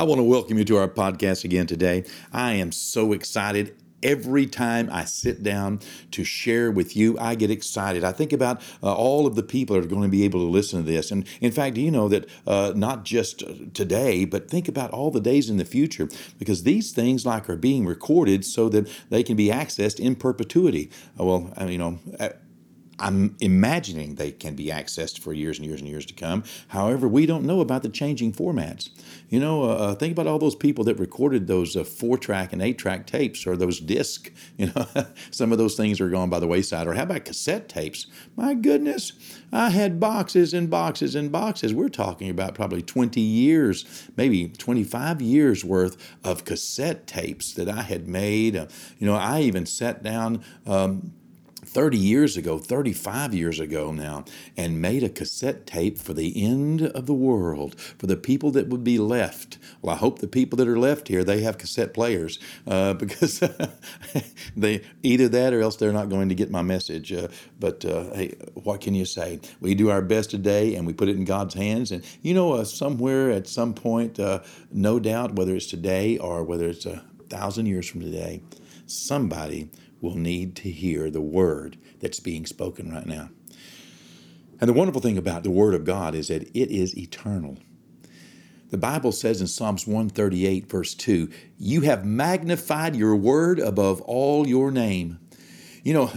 I want to welcome you to our podcast again today. I am so excited. Every time I sit down to share with you, I get excited. I think about uh, all of the people that are going to be able to listen to this. And in fact, you know that uh, not just today, but think about all the days in the future, because these things like are being recorded so that they can be accessed in perpetuity. Uh, well, you know uh, I'm imagining they can be accessed for years and years and years to come. However, we don't know about the changing formats. You know, uh, uh think about all those people that recorded those uh, four track and eight track tapes or those disc. You know, some of those things are gone by the wayside. Or how about cassette tapes? My goodness, I had boxes and boxes and boxes. We're talking about probably 20 years, maybe 25 years worth of cassette tapes that I had made. Uh, you know, I even sat down. Um, 30 years ago, 35 years ago now, and made a cassette tape for the end of the world, for the people that would be left. Well, I hope the people that are left here, they have cassette players uh, because they either that or else they're not going to get my message. Uh, but uh, hey, what can you say? We do our best today and we put it in God's hands. And you know, uh, somewhere at some point, uh, no doubt, whether it's today or whether it's a thousand years from today, somebody will need to hear the word that's being spoken right now. And the wonderful thing about the word of God is that it is eternal. The Bible says in Psalms 138, verse 2, You have magnified your word above all your name. You know,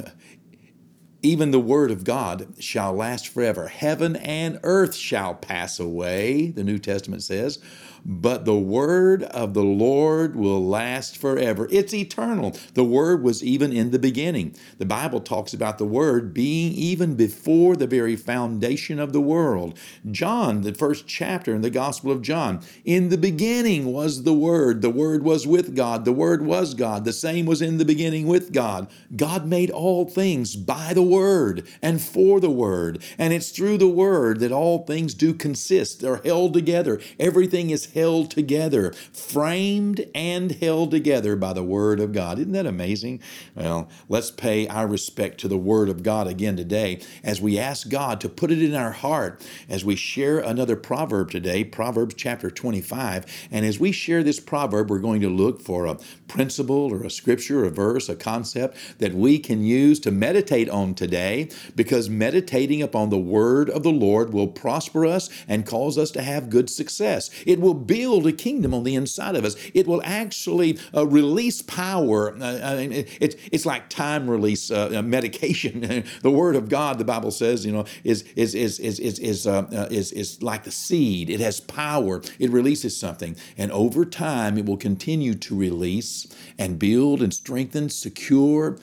even the word of God shall last forever. Heaven and earth shall pass away, the New Testament says, but the word of the Lord will last forever. It's eternal. The word was even in the beginning. The Bible talks about the word being even before the very foundation of the world. John, the first chapter in the Gospel of John, in the beginning was the word. The word was with God. The word was God. The same was in the beginning with God. God made all things by the word and for the word. And it's through the word that all things do consist. They're held together. Everything is held together, framed and held together by the Word of God. Isn't that amazing? Well, let's pay our respect to the Word of God again today as we ask God to put it in our heart as we share another proverb today, Proverbs chapter 25. And as we share this proverb, we're going to look for a principle or a scripture, a verse, a concept that we can use to meditate on today because meditating upon the Word of the Lord will prosper us and cause us to have good success. It will build a kingdom on the inside of us. It will actually uh, release power. Uh, uh it's, it's like time release uh, uh medication. the Word of God, the Bible says, you know, is is is is is is, uh, is is like the seed. It has power. It releases something, and over time, it will continue to release and build and strengthen, secure.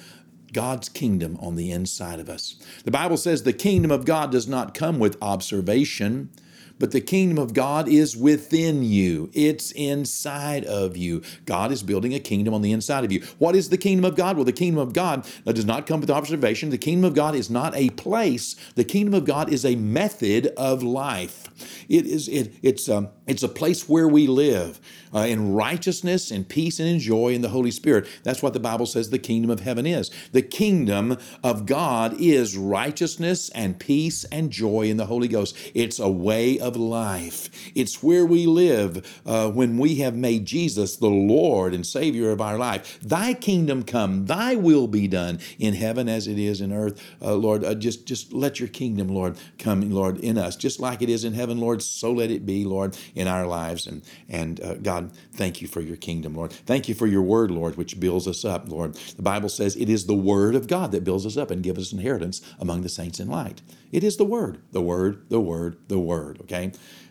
God's kingdom on the inside of us. The Bible says the kingdom of God does not come with observation, but the kingdom of God is within you. It's inside of you. God is building a kingdom on the inside of you. What is the kingdom of God? Well, the kingdom of God does not come with observation. The kingdom of God is not a place. The kingdom of God is a method of life. It is it, it's um, it's a place where we live uh, in righteousness and peace and in joy in the Holy Spirit. That's what the Bible says the kingdom of heaven is. The kingdom of God is righteousness and peace and joy in the Holy Ghost. It's a way of life. It's where we live uh, when we have made Jesus the Lord and Savior of our life. Thy kingdom come, thy will be done in heaven as it is in earth. Uh, Lord, uh, just, just let your kingdom, Lord, come, Lord, in us, just like it is in heaven, Lord. So let it be, Lord, in our lives. And, and uh, God, thank you for your kingdom, Lord. Thank you for your word, Lord, which builds us up, Lord. The Bible says it is the word of God that builds us up and gives us inheritance among the saints in light. It is the word, the word, the word, the word, okay?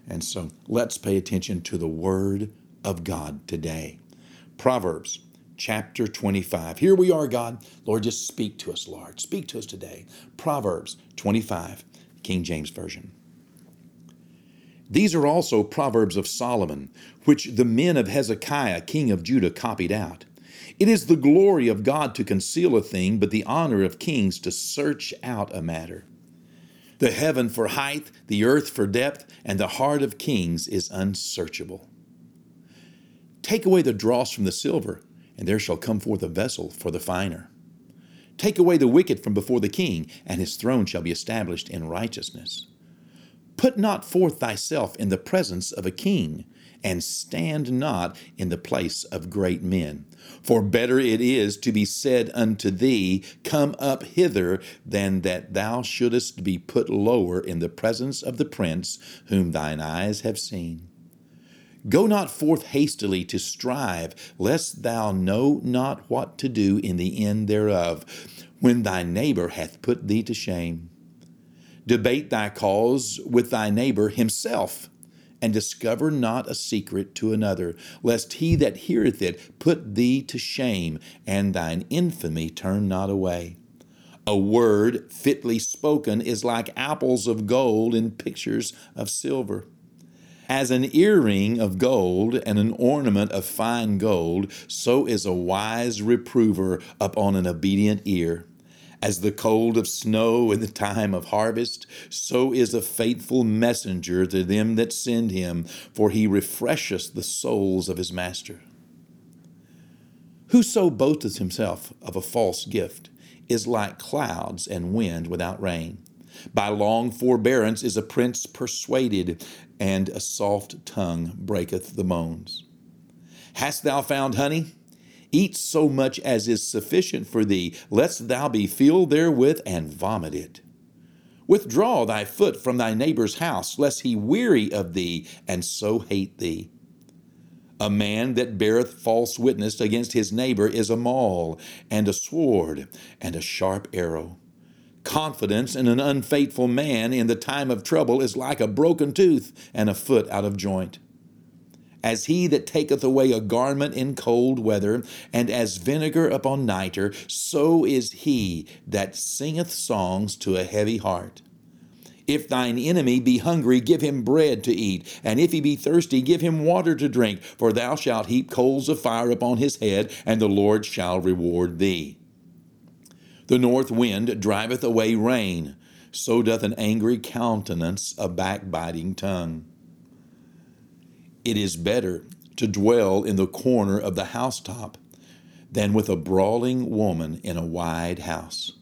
And so let's pay attention to the word of God today. Proverbs chapter 25. Here we are, God. Lord, just speak to us, Lord. Speak to us today. Proverbs 25, King James Version. These are also proverbs of Solomon, which the men of Hezekiah, king of Judah, copied out. It is the glory of God to conceal a thing, but the honor of kings to search out a matter. The heaven for height, the earth for depth, and the heart of kings is unsearchable. Take away the dross from the silver, and there shall come forth a vessel for the finer. Take away the wicked from before the king, and his throne shall be established in righteousness. Put not forth thyself in the presence of a king, and stand not in the place of great men. For better it is to be said unto thee, Come up hither, than that thou shouldest be put lower in the presence of the prince whom thine eyes have seen. Go not forth hastily to strive, lest thou know not what to do in the end thereof, when thy neighbor hath put thee to shame. Debate thy cause with thy neighbor himself and discover not a secret to another, lest he that heareth it put thee to shame, and thine infamy turn not away. A word fitly spoken is like apples of gold in pictures of silver. As an earring of gold and an ornament of fine gold, so is a wise reprover upon an obedient ear. As the cold of snow in the time of harvest, so is a faithful messenger to them that send him, for he refresheth the souls of his master. Whoso boasteth himself of a false gift is like clouds and wind without rain. By long forbearance is a prince persuaded, and a soft tongue breaketh the moans. Hast thou found honey? Eat so much as is sufficient for thee, lest thou be filled therewith and vomit it. Withdraw thy foot from thy neighbor's house, lest he weary of thee and so hate thee. A man that beareth false witness against his neighbor is a maul, and a sword, and a sharp arrow. Confidence in an unfaithful man in the time of trouble is like a broken tooth and a foot out of joint as he that taketh away a garment in cold weather, and as vinegar upon nitre, so is he that singeth songs to a heavy heart. If thine enemy be hungry, give him bread to eat, and if he be thirsty, give him water to drink, for thou shalt heap coals of fire upon his head, and the Lord shall reward thee. The north wind driveth away rain, so doth an angry countenance a backbiting tongue. It is better to dwell in the corner of the housetop than with a brawling woman in a wide house.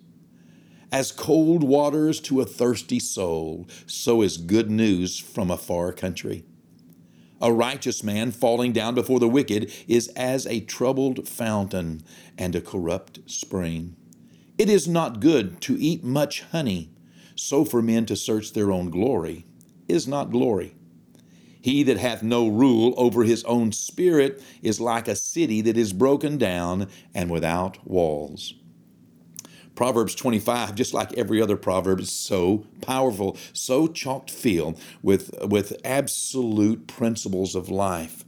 As cold waters to a thirsty soul, so is good news from a far country. A righteous man falling down before the wicked is as a troubled fountain and a corrupt spring. It is not good to eat much honey, so for men to search their own glory is not glory. He that hath no rule over his own spirit is like a city that is broken down and without walls. Proverbs 25, just like every other proverb, is so powerful, so chocked filled with, with absolute principles of life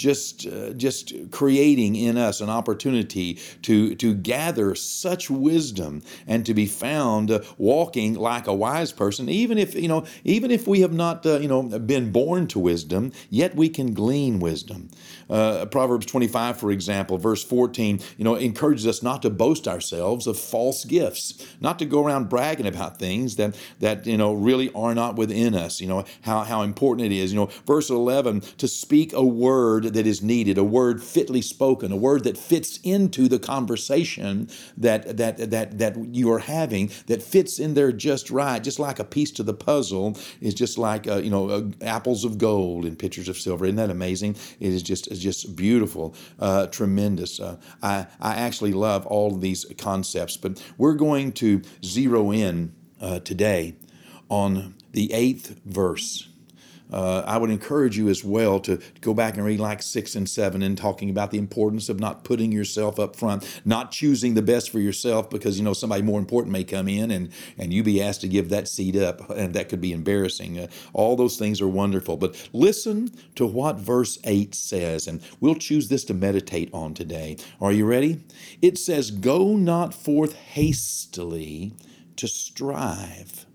just uh, just creating in us an opportunity to to gather such wisdom and to be found uh, walking like a wise person. Even if you know even if we have not uh, you know been born to wisdom yet we can glean wisdom. Uh, proverbs 25 for example verse 14 you know encourages us not to boast ourselves of false gifts not to go around bragging about things that that you know really are not within us you know how how important it is. You know verse 11 to speak a word that is needed, a word fitly spoken, a word that fits into the conversation that that that that you are having, that fits in there just right, just like a piece to the puzzle is just like uh, you know uh, apples of gold and pictures of silver. Isn't that amazing? It is just it's just beautiful, uh, tremendous. Uh, I I actually love all of these concepts, but we're going to zero in uh, today on the eighth verse uh, I would encourage you as well to go back and read like six and seven and talking about the importance of not putting yourself up front, not choosing the best for yourself because you know somebody more important may come in and and you be asked to give that seat up, and that could be embarrassing. Uh, all those things are wonderful, but listen to what verse eight says, and we'll choose this to meditate on today. Are you ready? It says, "Go not forth hastily to strive."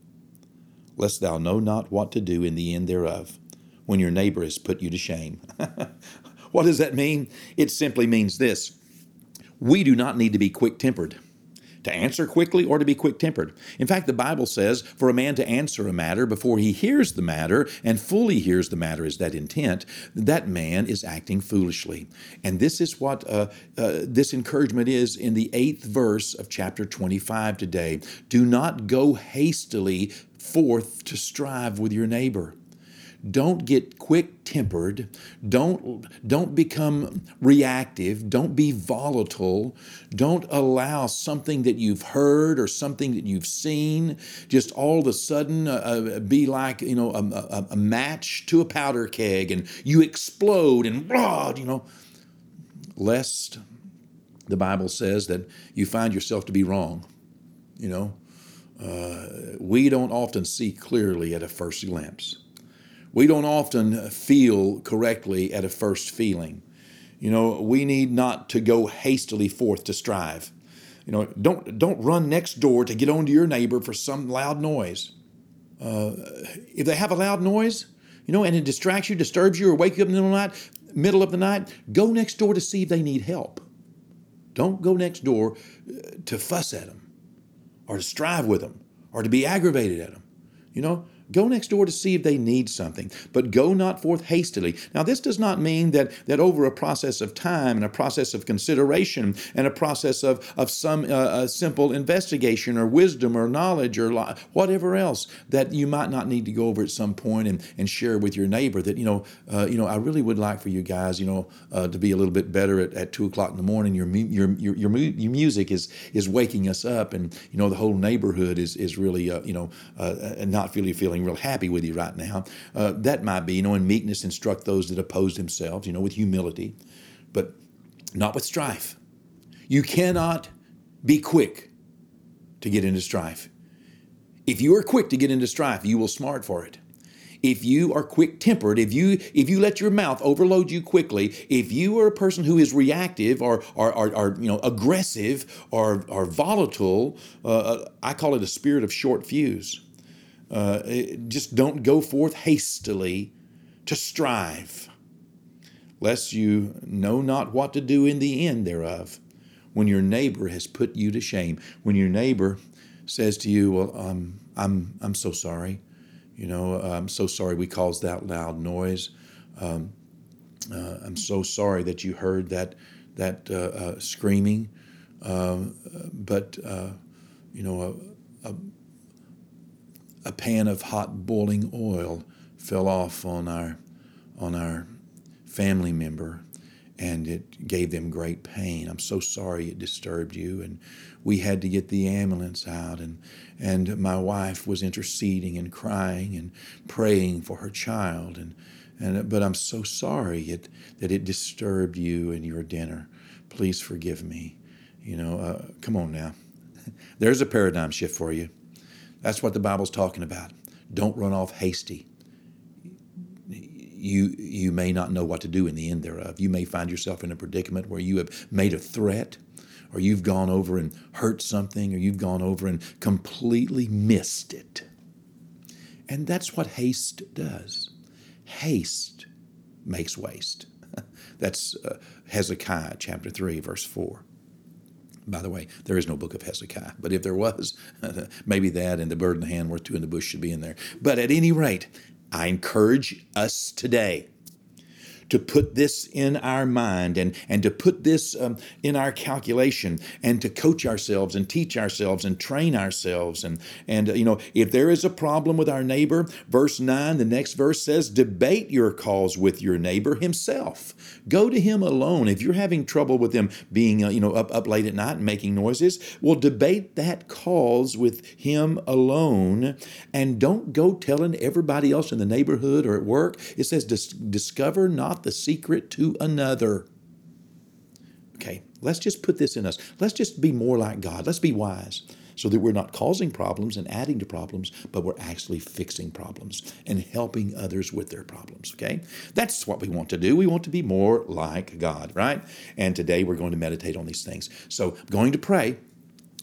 Lest thou know not what to do in the end thereof, when your neighbor has put you to shame. what does that mean? It simply means this we do not need to be quick tempered. To answer quickly or to be quick tempered. In fact, the Bible says for a man to answer a matter before he hears the matter and fully hears the matter is that intent, that man is acting foolishly. And this is what uh, uh, this encouragement is in the eighth verse of chapter 25 today. Do not go hastily forth to strive with your neighbor. Don't get quick tempered. Don't, don't become reactive. Don't be volatile. Don't allow something that you've heard or something that you've seen just all of a sudden uh, uh be like, you know, a, a, a match to a powder keg and you explode and blah, you know, lest the Bible says that you find yourself to be wrong. You know, uh, we don't often see clearly at a first glimpse. We don't often feel correctly at a first feeling. You know, we need not to go hastily forth to strive. You know, don't don't run next door to get on to your neighbor for some loud noise. Uh, if they have a loud noise, you know, and it distracts you, disturbs you, or wake you up in the middle of the night, middle of the night, go next door to see if they need help. Don't go next door uh, to fuss at them or to strive with them or to be aggravated at them. You know, Go next door to see if they need something, but go not forth hastily. Now, this does not mean that, that over a process of time and a process of consideration and a process of, of some uh, simple investigation or wisdom or knowledge or whatever else that you might not need to go over at some point and, and share with your neighbor that, you know, uh, you know, I really would like for you guys, you know, uh, to be a little bit better at, at two o'clock in the morning. Your, your, your, your, your music is, is waking us up and, you know, the whole neighborhood is, is really, uh, you know, uh, uh, not really feeling feeling real happy with you right now. Uh, that might be, you know, in meekness instruct those that oppose themselves, you know, with humility, but not with strife. You cannot be quick to get into strife. If you are quick to get into strife, you will smart for it. If you are quick tempered, if you if you let your mouth overload you quickly, if you are a person who is reactive or or, or, or you know aggressive or, or volatile, uh, I call it a spirit of short fuse. Uh, just don't go forth hastily to strive, lest you know not what to do in the end thereof. When your neighbor has put you to shame, when your neighbor says to you, "Well, um, I'm I'm so sorry," you know, I'm so sorry we caused that loud noise. Um, uh, I'm so sorry that you heard that that uh, uh screaming, um, but uh, you know, a pan of hot boiling oil fell off on our on our family member and it gave them great pain. I'm so sorry it disturbed you and we had to get the ambulance out and and my wife was interceding and crying and praying for her child and and but I'm so sorry it, that it disturbed you and your dinner. Please forgive me. You know, uh, come on now. There's a paradigm shift for you. That's what the Bible's talking about. Don't run off hasty. You, you may not know what to do in the end thereof. You may find yourself in a predicament where you have made a threat, or you've gone over and hurt something, or you've gone over and completely missed it. And that's what haste does. Haste makes waste. That's uh, Hezekiah chapter 3, verse 4. By the way, there is no book of Hezekiah, but if there was, maybe that and the bird in the hand worth two in the bush should be in there. But at any rate, I encourage us today to put this in our mind and, and to put this um, in our calculation and to coach ourselves and teach ourselves and train ourselves. And, and uh, you know, if there is a problem with our neighbor, verse 9, the next verse says, debate your cause with your neighbor himself. Go to him alone. If you're having trouble with him being, uh, you know, up, up late at night and making noises, well, debate that cause with him alone and don't go telling everybody else in the neighborhood or at work. It says, discover not the secret to another. Okay, let's just put this in us. Let's just be more like God. Let's be wise so that we're not causing problems and adding to problems, but we're actually fixing problems and helping others with their problems. Okay? That's what we want to do. We want to be more like God, right? And today we're going to meditate on these things. So I'm going to pray.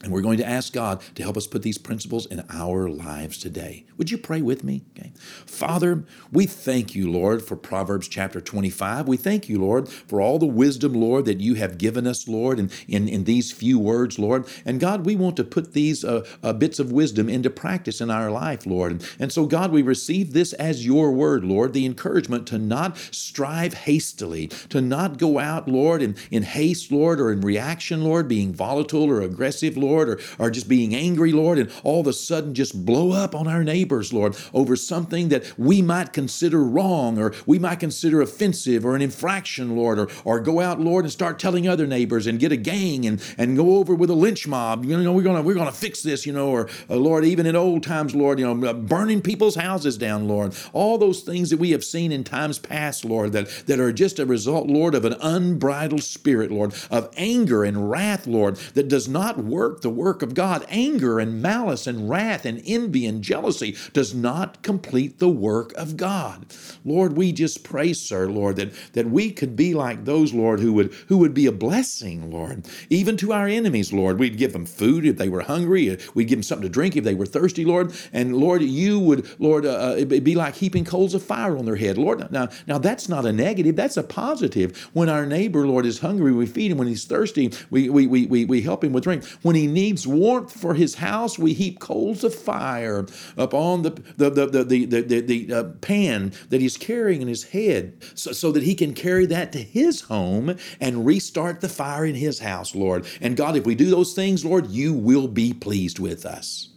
And we're going to ask God to help us put these principles in our lives today. Would you pray with me? Okay. Father, we thank you, Lord, for Proverbs chapter 25. We thank you, Lord, for all the wisdom, Lord, that you have given us, Lord, in, in, in these few words, Lord. And God, we want to put these uh, uh, bits of wisdom into practice in our life, Lord. And, and so, God, we receive this as your word, Lord, the encouragement to not strive hastily, to not go out, Lord, in, in haste, Lord, or in reaction, Lord, being volatile or aggressive, Lord Lord, or, or just being angry, Lord, and all of a sudden just blow up on our neighbors, Lord, over something that we might consider wrong or we might consider offensive or an infraction, Lord, or, or go out, Lord, and start telling other neighbors and get a gang and, and go over with a lynch mob. You know, we're gonna we're gonna fix this, you know, or uh, Lord, even in old times, Lord, you know, burning people's houses down, Lord. All those things that we have seen in times past, Lord, that, that are just a result, Lord, of an unbridled spirit, Lord, of anger and wrath, Lord, that does not work the work of God. Anger and malice and wrath and envy and jealousy does not complete the work of God. Lord, we just pray, sir, Lord, that, that we could be like those, Lord, who would who would be a blessing, Lord, even to our enemies, Lord. We'd give them food if they were hungry. We'd give them something to drink if they were thirsty, Lord. And Lord, you would, Lord, uh, uh be like heaping coals of fire on their head, Lord. Now, now that's not a negative. That's a positive. When our neighbor, Lord, is hungry, we feed him. When he's thirsty, we we we we, we help him with drink. When he needs warmth for his house, we heap coals of fire upon the the the the the, the, the, the uh, pan that he's carrying in his head, so, so that he can carry that to his home and restart the fire in his house, Lord. And God, if we do those things, Lord, you will be pleased with us.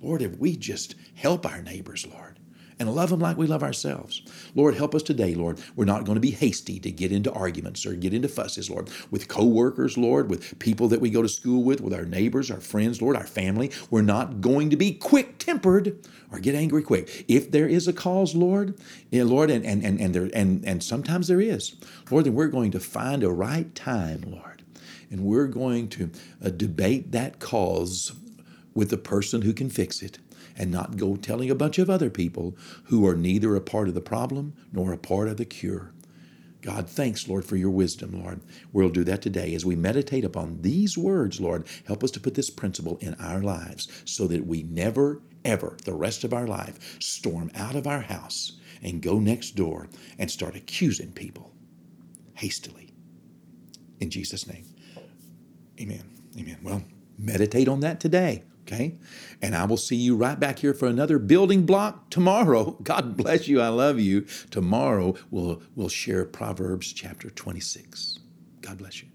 Lord, if we just help our neighbors, Lord, and love them like we love ourselves. Lord, help us today, Lord. We're not going to be hasty to get into arguments or get into fusses, Lord, with co-workers, Lord, with people that we go to school with, with our neighbors, our friends, Lord, our family. We're not going to be quick-tempered or get angry quick. If there is a cause, Lord, yeah, Lord, and and and and there and and sometimes there is, Lord, then we're going to find a right time, Lord, and we're going to uh, debate that cause with the person who can fix it and not go telling a bunch of other people who are neither a part of the problem nor a part of the cure. God, thanks, Lord, for your wisdom, Lord. We'll do that today as we meditate upon these words, Lord. Help us to put this principle in our lives so that we never, ever, the rest of our life, storm out of our house and go next door and start accusing people hastily. In Jesus' name. Amen. Amen. Well, meditate on that today. Okay? And I will see you right back here for another building block tomorrow. God bless you. I love you. Tomorrow we'll, we'll share Proverbs chapter 26. God bless you.